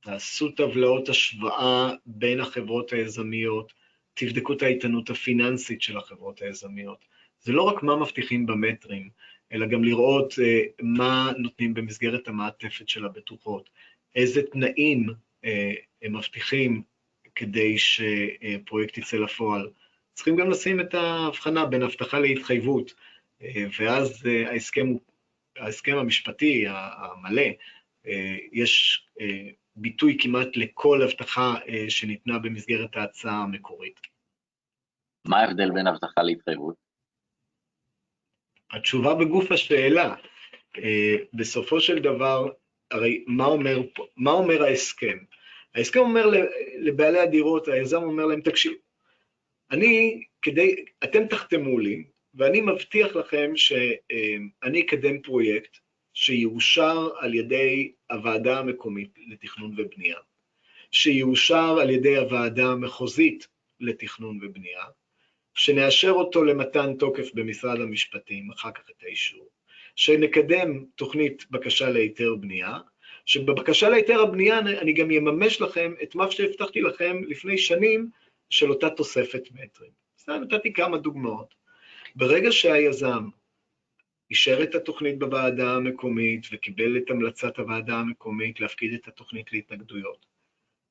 תעשו טבלאות השוואה בין החברות היזמיות, תבדקו את האיתנות הפיננסית של החברות היזמיות. זה לא רק מה מבטיחים במטרים, אלא גם לראות uh, מה נותנים במסגרת המעטפת של הבטוחות, איזה תנאים uh, הם מבטיחים כדי שפרויקט יצא לפועל. צריכים גם לשים את ההבחנה בין הבטחה להתחייבות, ואז uh, ההסכם, ההסכם המשפטי המלא, uh, יש uh, ביטוי כמעט לכל הבטחה שניתנה במסגרת ההצעה המקורית. מה ההבדל בין הבטחה להתחייבות? התשובה בגוף השאלה. אה, בסופו של דבר, הרי מה אומר, מה אומר ההסכם? ההסכם אומר לבעלי הדירות, היזם אומר להם, תקשיב, אני, כדי, אתם תחתמו לי, ואני מבטיח לכם שאני אקדם פרויקט שיאושר על ידי הוועדה המקומית לתכנון ובנייה, שיאושר על ידי הוועדה המחוזית לתכנון ובנייה, שנאשר אותו למתן תוקף במשרד המשפטים, אחר כך את האישור, שנקדם תוכנית בקשה להיתר בנייה, שבבקשה להיתר הבנייה אני גם אממש לכם את מה שהבטחתי לכם לפני שנים של אותה תוספת מטרים. סתם נתתי כמה דוגמאות. ברגע שהיזם אישר את התוכנית בוועדה המקומית וקיבל את המלצת הוועדה המקומית להפקיד את התוכנית להתנגדויות,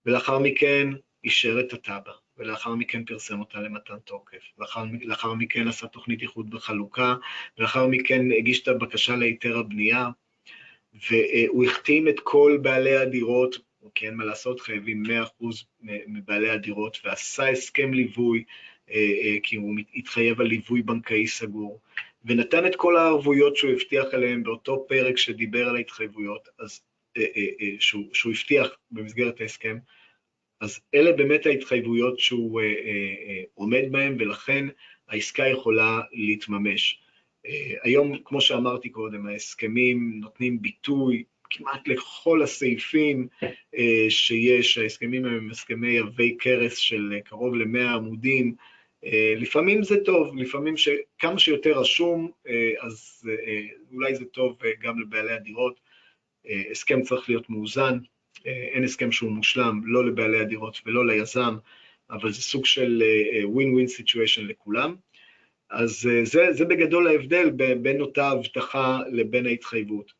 ולאחר מכן אישר את התב"ע, ולאחר מכן פרסם אותה למתן תוקף. לאחר, לאחר מכן עשה תוכנית איחוד וחלוקה, ולאחר מכן הגיש את הבקשה להיתר הבנייה, והוא החתים את כל בעלי הדירות, כי אין מה לעשות, חייבים 100% מבעלי הדירות, ועשה הסכם ליווי, אה, אה, כי הוא התחייב על ליווי בנקאי סגור, ונתן את כל הערבויות שהוא הבטיח עליהן באותו פרק שדיבר על ההתחייבויות, אז, אה, שהוא, שהוא הבטיח במסגרת ההסכם, אז אלה באמת ההתחייבויות שהוא עומד בהן, ולכן העסקה יכולה להתממש. אה, היום, כמו שאמרתי קודם, ההסכמים נותנים ביטוי כמעט לכל הסעיפים אה, שיש, ההסכמים הם הסכמי עבי כרס של אה, קרוב ל-100 עמודים, לפעמים זה טוב, לפעמים שכמה שיותר רשום, אז אולי זה טוב גם לבעלי הדירות. הסכם צריך להיות מאוזן, אין הסכם שהוא מושלם, לא לבעלי הדירות ולא ליזם, אבל זה סוג של uh, סיטואשן לכולם. אז uh, זה, זה בגדול ההבדל בין אותה הבטחה לבין ההתחייבות.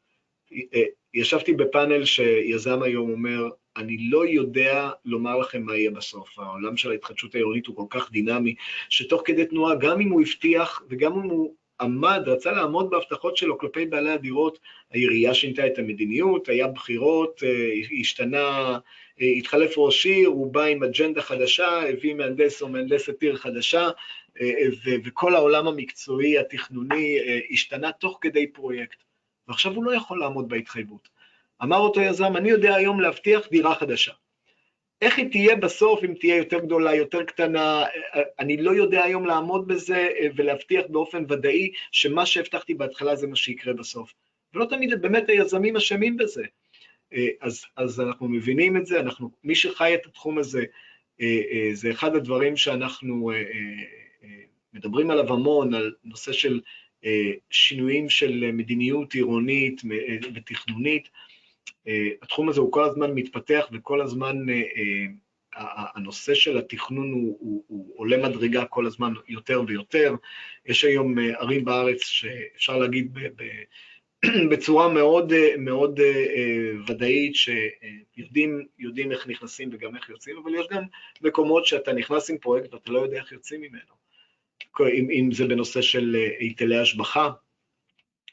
Uh, ישבתי בפאנל שיזם היום אומר, אני לא יודע לומר לכם מה יהיה בסוף. העולם של ההתחדשות העירונית הוא כל כך דינמי, שתוך כדי תנועה, גם אם הוא הבטיח וגם אם הוא עמד, רצה לעמוד בהבטחות שלו כלפי בעלי הדירות, העירייה שינתה את המדיניות, היה בחירות, אה, השתנה, אה, התחלף ראש עיר, הוא בא עם אג'נדה חדשה, הביא מהנדס או מהנדסת עיר חדשה, אה, וכל העולם המקצועי, התכנוני, השתנה תוך כדי פרויקט. ועכשיו הוא לא יכול לעמוד בהתחייבות. אמר אותו יזם, אני יודע היום להבטיח דירה חדשה. איך היא תהיה בסוף, אם תהיה יותר גדולה, יותר קטנה, אני לא יודע היום לעמוד בזה אה, ולהבטיח באופן ודאי שמה שהבטחתי בהתחלה זה מה שיקרה בסוף. ולא תמיד באמת היזמים אשמים בזה. אה, אז, אז אנחנו מבינים את זה, אנחנו, מי שחי את התחום הזה, אה, זה אחד הדברים שאנחנו מדברים עליו המון, על נושא של שינויים של מדיניות עירונית ותכנונית. אה, התחום הזה הוא כל הזמן מתפתח וכל הזמן אה, אה, הנושא של התכנון הוא, הוא, הוא עולה מדרגה כל הזמן יותר ויותר. יש היום ערים בארץ שאפשר להגיד ב, ב, *clears throat* בצורה מאוד, מאוד ודאית שיודעים איך נכנסים וגם איך יוצאים, אבל יש גם מקומות שאתה נכנס עם פרויקט ואתה לא יודע איך יוצאים ממנו. אם, אם זה בנושא של היטלי השבחה,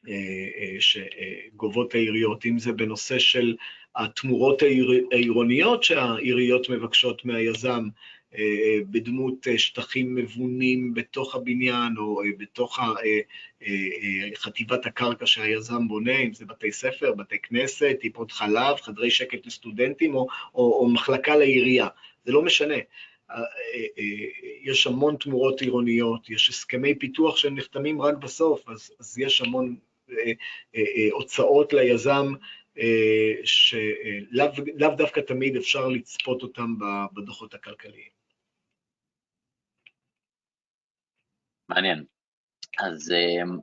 אה, אה, שגובות העיריות, אם זה בנושא של התמורות העירוניות שהעיריות מבקשות מהיזם, אה, בדמות שטחים מבונים בתוך הבניין או בתוך חטיבת הקרקע שהיזם בונה, אם זה בתי ספר, בתי כנסת, טיפות חלב, חדרי שקט לסטודנטים או, או, או מחלקה לעירייה, זה לא משנה. יש המון תמורות עירוניות, יש הסכמי פיתוח שנחתמים רק בסוף, אז, אז יש המון אה, אה, אה, הוצאות ליזם שלאו דווקא תמיד אפשר לצפות אותם בדוחות הכלכליים. מעניין. אז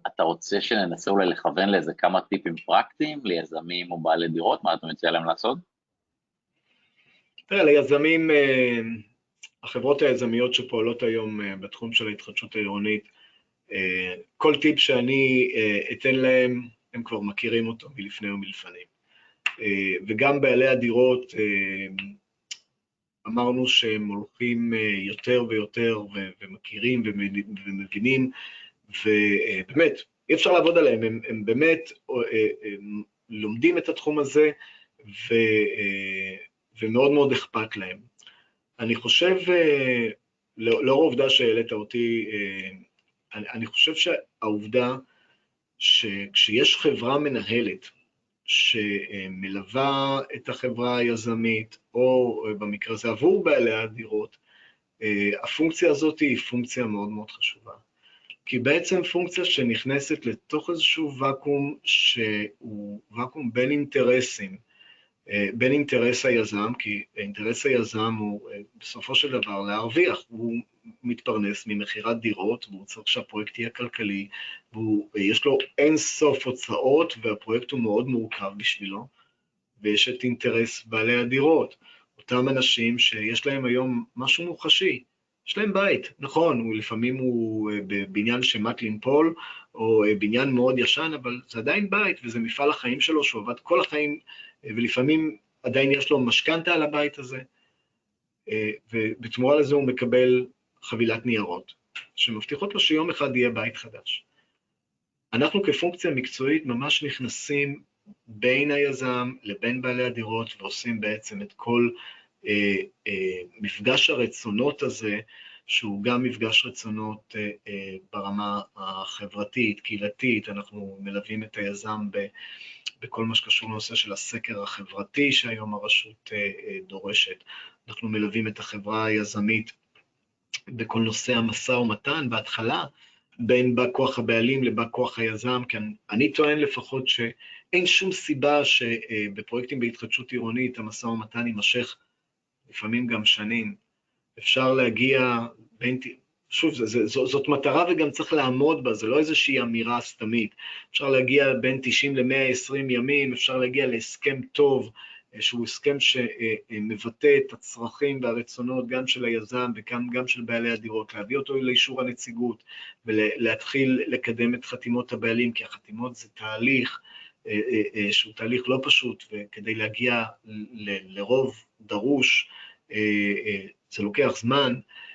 אתה רוצה שננסה אולי לכוון לאיזה כמה טיפים פרקטיים ליזמים או בעלי דירות, מה אתה מציע להם לעשות? תראה, ליזמים, החברות היזמיות שפועלות היום בתחום של ההתחדשות העירונית, כל טיפ שאני אתן להם, הם כבר מכירים אותו מלפני ומלפנים. וגם בעלי הדירות, אמרנו שהם הולכים יותר ויותר ומכירים ומבינים, ובאמת, אי אפשר לעבוד עליהם, הם, הם באמת הם לומדים את התחום הזה ו, ומאוד מאוד אכפת להם. אני חושב, לאור העובדה שהעלית אותי, אני, אני חושב שהעובדה שכשיש חברה מנהלת שמלווה את החברה היזמית, או במקרה הזה עבור בעלי הדירות, הפונקציה הזאת היא פונקציה מאוד מאוד חשובה. כי בעצם פונקציה שנכנסת לתוך איזשהו ואקום שהוא ואקום בין אינטרסים, אה, בין אינטרס היזם, כי אינטרס היזם הוא אה, בסופו של דבר להרוויח, הוא מתפרנס ממכירת דירות, והוא צריך שהפרויקט יהיה כלכלי, ויש לו אין סוף הוצאות, והפרויקט הוא מאוד מורכב בשבילו, ויש את אינטרס בעלי הדירות, אותם אנשים שיש להם היום משהו מוחשי, יש להם בית, נכון, הוא לפעמים הוא אה, בבניין שמט לנפול, או אה, בניין מאוד ישן, אבל זה עדיין בית, וזה מפעל החיים שלו שהוא עבד כל החיים, אה, ולפעמים עדיין יש לו משכנתה על הבית הזה, ובתמורה לזה הוא מקבל חבילת ניירות, שמבטיחות לו שיום אחד יהיה בית חדש. אנחנו כפונקציה מקצועית ממש נכנסים בין היזם לבין בעלי הדירות ועושים בעצם את כל אה, אה, מפגש הרצונות הזה, שהוא גם מפגש רצונות אה, ברמה החברתית, קהילתית, אנחנו מלווים את היזם בכל מה שקשור לנושא של הסקר החברתי שהיום הרשות דורשת, אנחנו מלווים את החברה היזמית בכל נושא המשא ומתן בהתחלה, בין בא כוח הבעלים לבא כוח היזם, כי אני טוען לפחות שאין שום סיבה שבפרויקטים בהתחדשות עירונית המשא ומתן יימשך לפעמים גם שנים. אפשר להגיע בין, שוב, זה, זה, זו, זאת מטרה וגם צריך לעמוד בה, זה לא איזושהי אמירה סתמית. אפשר להגיע בין 90 ל-120 ימים, אפשר להגיע להסכם טוב, אה, שהוא הסכם שמבטא את הצרכים והרצונות גם של היזם וגם גם של בעלי הדירות, להביא אותו לאישור הנציגות ולהתחיל לקדם את חתימות הבעלים, כי החתימות זה תהליך אה, אה, שהוא תהליך לא פשוט, וכדי להגיע לרוב דרוש, אה, אה, זה לוקח זמן, אה,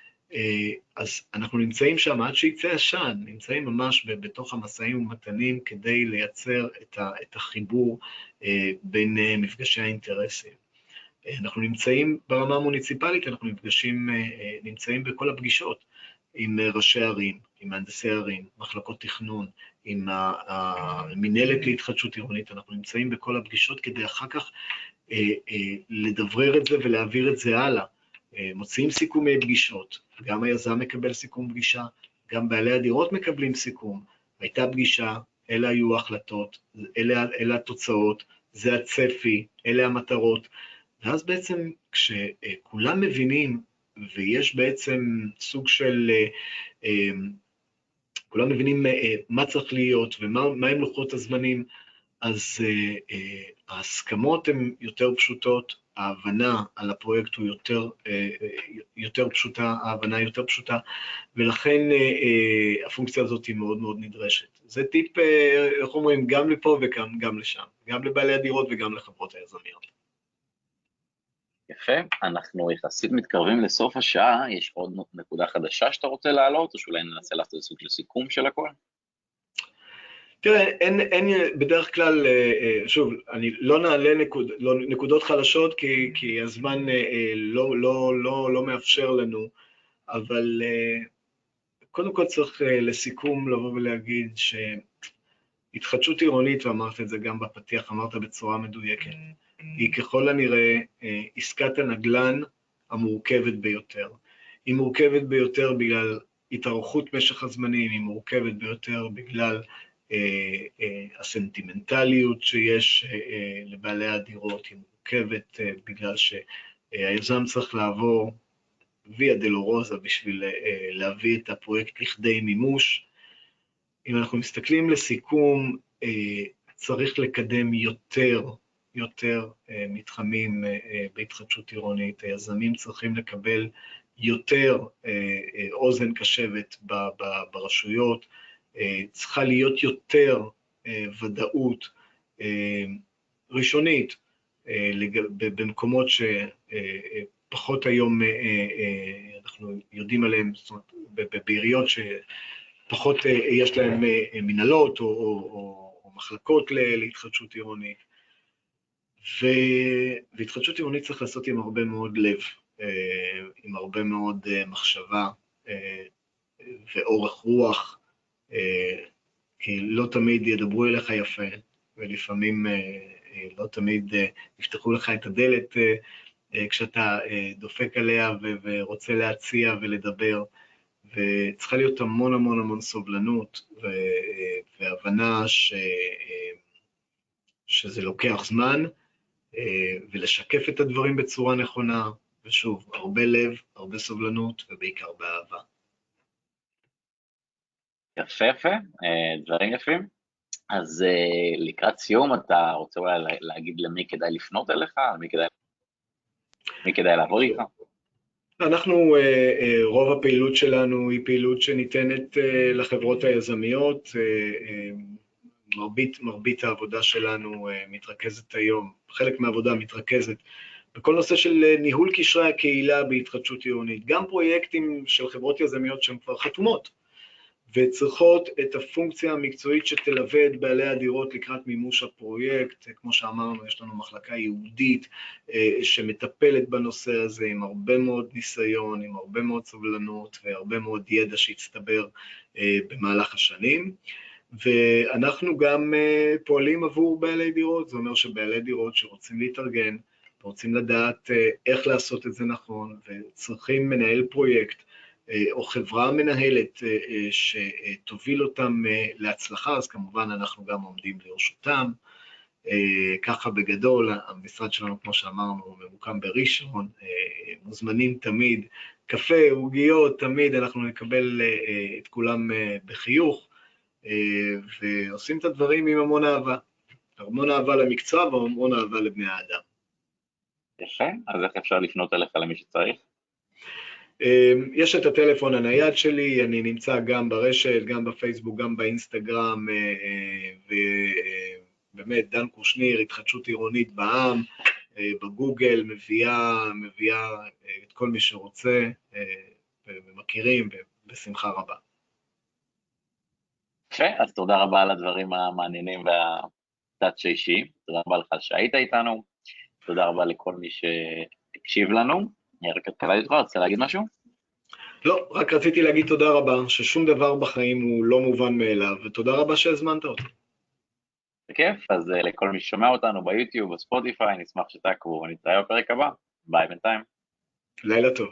אז אנחנו נמצאים שם עד שיצא עשן, נמצאים ממש בתוך המשאים ומתנים כדי לייצר את החיבור בין מפגשי האינטרסים. אנחנו נמצאים ברמה המוניציפלית, אנחנו נפגשים, נמצאים בכל הפגישות עם ראשי ערים, עם מהנדסי ערים, מחלקות תכנון, עם המינהלת להתחדשות עירונית, אנחנו נמצאים בכל הפגישות כדי אחר כך אה, אה, לדברר את זה ולהעביר את זה הלאה. אה, מוציאים סיכומי פגישות, גם היזם מקבל סיכום פגישה, גם בעלי הדירות מקבלים סיכום. הייתה פגישה, אלה היו ההחלטות, אלה, אלה התוצאות, זה הצפי, אלה המטרות. ואז בעצם כשכולם מבינים, ויש בעצם סוג של, כולם מבינים מה צריך להיות ומה הם לוחות הזמנים, אז ההסכמות הן יותר פשוטות, ההבנה על הפרויקט הוא יותר, uh, יותר פשוטה, ההבנה היא יותר פשוטה, ולכן uh, הפונקציה הזאת היא מאוד מאוד נדרשת. זה טיפ, איך אומרים, גם לפה וגם לשם, גם לבעלי הדירות וגם לחברות היזמיות. יפה, אנחנו יחסית מתקרבים לסוף השעה, יש עוד נקודה חדשה שאתה רוצה להעלות, או שאולי ננסה לעשות סוג של סיכום של הכל? תראה, אין, אין בדרך כלל, אה, אה, שוב, אני לא נעלה נקוד, לא, נקודות חלשות כי, כי הזמן אה, לא, לא, לא, לא מאפשר לנו, אבל קודם כל צריך לסיכום לבוא ולהגיד שהתחדשות עירונית, ואמרת את זה גם בפתיח, אמרת בצורה מדויקת, היא ככל הנראה עסקת הנדל"ן המורכבת ביותר. היא מורכבת ביותר בגלל התארכות משך הזמנים, היא מורכבת ביותר בגלל הסנטימנטליות שיש אה, לבעלי הדירות היא מורכבת בגלל שהיזם צריך לעבור ויה דלורוזה בשביל להביא את הפרויקט לכדי מימוש. אם אנחנו מסתכלים לסיכום, צריך לקדם יותר יותר מתחמים בהתחדשות עירונית, היזמים צריכים לקבל יותר אוזן קשבת ברשויות, צריכה להיות יותר ודאות ראשונית במקומות שפחות היום אנחנו יודעים עליהם, זאת אומרת, בעיריות שפחות יש להם מנהלות או, או, או, או מחלקות להתחדשות עירונית. והתחדשות עירונית צריך לעשות עם הרבה מאוד לב, עם הרבה מאוד מחשבה ואורך רוח, כי לא תמיד ידברו אליך יפה, ולפעמים לא תמיד יפתחו לך את הדלת כשאתה דופק עליה ורוצה להציע ולדבר, וצריכה להיות המון המון המון סובלנות והבנה ש... שזה לוקח זמן, ולשקף את הדברים בצורה נכונה, ושוב, הרבה לב, הרבה סובלנות ובעיקר באהבה. יפה יפה, דברים יפים. אז לקראת סיום, אתה רוצה אולי להגיד למי כדאי לפנות אליך? מי כדאי, מי כדאי לעבוד איתך? אנחנו, רוב הפעילות שלנו היא פעילות שניתנת לחברות היזמיות. מרבית, מרבית העבודה שלנו מתרכזת היום, חלק מהעבודה מתרכזת בכל נושא של ניהול קשרי הקהילה בהתחדשות עירונית, גם פרויקטים של חברות יזמיות שהן כבר חתומות, וצריכות את הפונקציה המקצועית שתלווה את בעלי הדירות לקראת מימוש הפרויקט. כמו שאמרנו, יש לנו מחלקה ייעודית שמטפלת בנושא הזה עם הרבה מאוד ניסיון, עם הרבה מאוד סבלנות והרבה מאוד ידע שהצטבר במהלך השנים. ואנחנו גם פועלים עבור בעלי דירות, זה אומר שבעלי דירות שרוצים להתארגן, רוצים לדעת איך לעשות את זה נכון, וצריכים מנהל פרויקט, או חברה מנהלת שתוביל אותם להצלחה, אז כמובן אנחנו גם עומדים לרשותם. ככה בגדול, המשרד שלנו, כמו שאמרנו, ממוקם בראשון, מוזמנים תמיד, קפה, עוגיות, תמיד אנחנו נקבל את כולם בחיוך, ועושים את הדברים עם המון אהבה. המון אהבה למקצוע והמון אהבה לבני האדם. יפה, אז איך אפשר לפנות אליך למי שצריך? יש את הטלפון הנייד שלי, אני נמצא גם ברשת, גם בפייסבוק, גם באינסטגרם, ובאמת, דן קושניר, התחדשות עירונית בעם, בגוגל, מביאה, מביאה את כל מי שרוצה, ומכירים, בשמחה רבה. יפה, אז תודה רבה על הדברים המעניינים והטאצ' האישי, תודה רבה לך שהיית איתנו, תודה רבה לכל מי שהקשיב לנו. רק אותך, רוצה להגיד משהו? לא, רק רציתי להגיד תודה רבה, ששום דבר בחיים הוא לא מובן מאליו, ותודה רבה שהזמנת אותי. בכיף, אז לכל מי ששומע אותנו ביוטיוב, בספוטיפיי, נשמח שתעקבו ונתראה בפרק הבא. ביי בינתיים. לילה טוב.